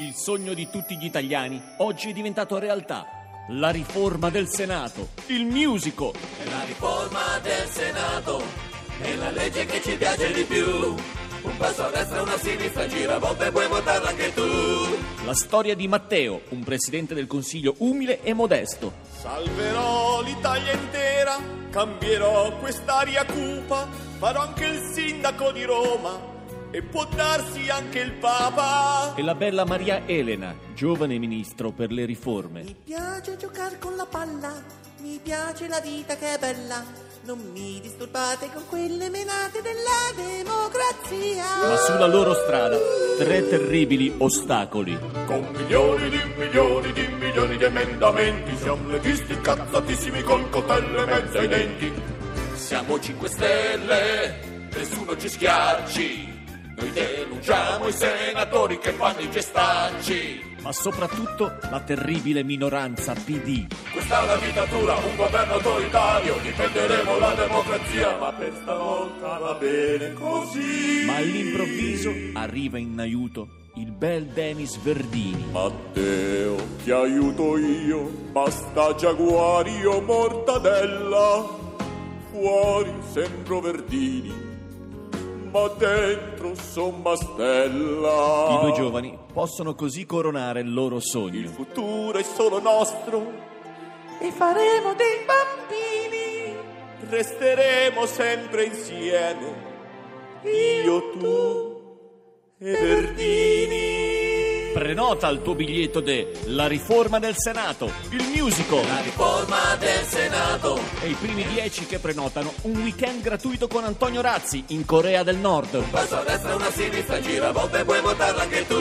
Il sogno di tutti gli italiani oggi è diventato realtà. La riforma del Senato, il musical. La riforma del Senato è la legge che ci piace di più. Un passo a destra, una a sinistra, gira a volte e puoi votarla anche tu. La storia di Matteo, un presidente del Consiglio umile e modesto. Salverò l'Italia intera, cambierò quest'aria cupa, farò anche il sindaco di Roma e può darsi anche il Papa. E la bella Maria Elena, giovane ministro per le riforme. Mi piace giocare con la palla, mi piace la vita che è bella. Non mi disturbate con quelle menate della democrazia. Ma sulla loro strada, tre terribili ostacoli. Con milioni di milioni di milioni di emendamenti, siamo leghisti cazzatissimi col coltello in mezzo ai denti. Siamo 5 Stelle, nessuno ci schiacci. Noi denunciamo i senatori che fanno i gestacci. Ma soprattutto la terribile minoranza PD. Questa è una dittatura, un governo autoritario, difenderemo la democrazia, ma per stavolta va bene così. Ma all'improvviso arriva in aiuto il bel Denis Verdini. Matteo, ti aiuto io, basta giaguari o mortadella. Fuori sembro Verdini, ma dentro son Mastella. I due giovani possono così coronare il loro Il sogno. futuro è solo nostro, E faremo dei bambini. resteremo sempre insieme. Io, tu e Verdini. Prenota il tuo biglietto de La riforma del Senato, il musical. La riforma del Senato. E i primi dieci che prenotano un weekend gratuito con Antonio Razzi in Corea del Nord. Passo a destra, una sinistra, gira a volte puoi votarla anche tu.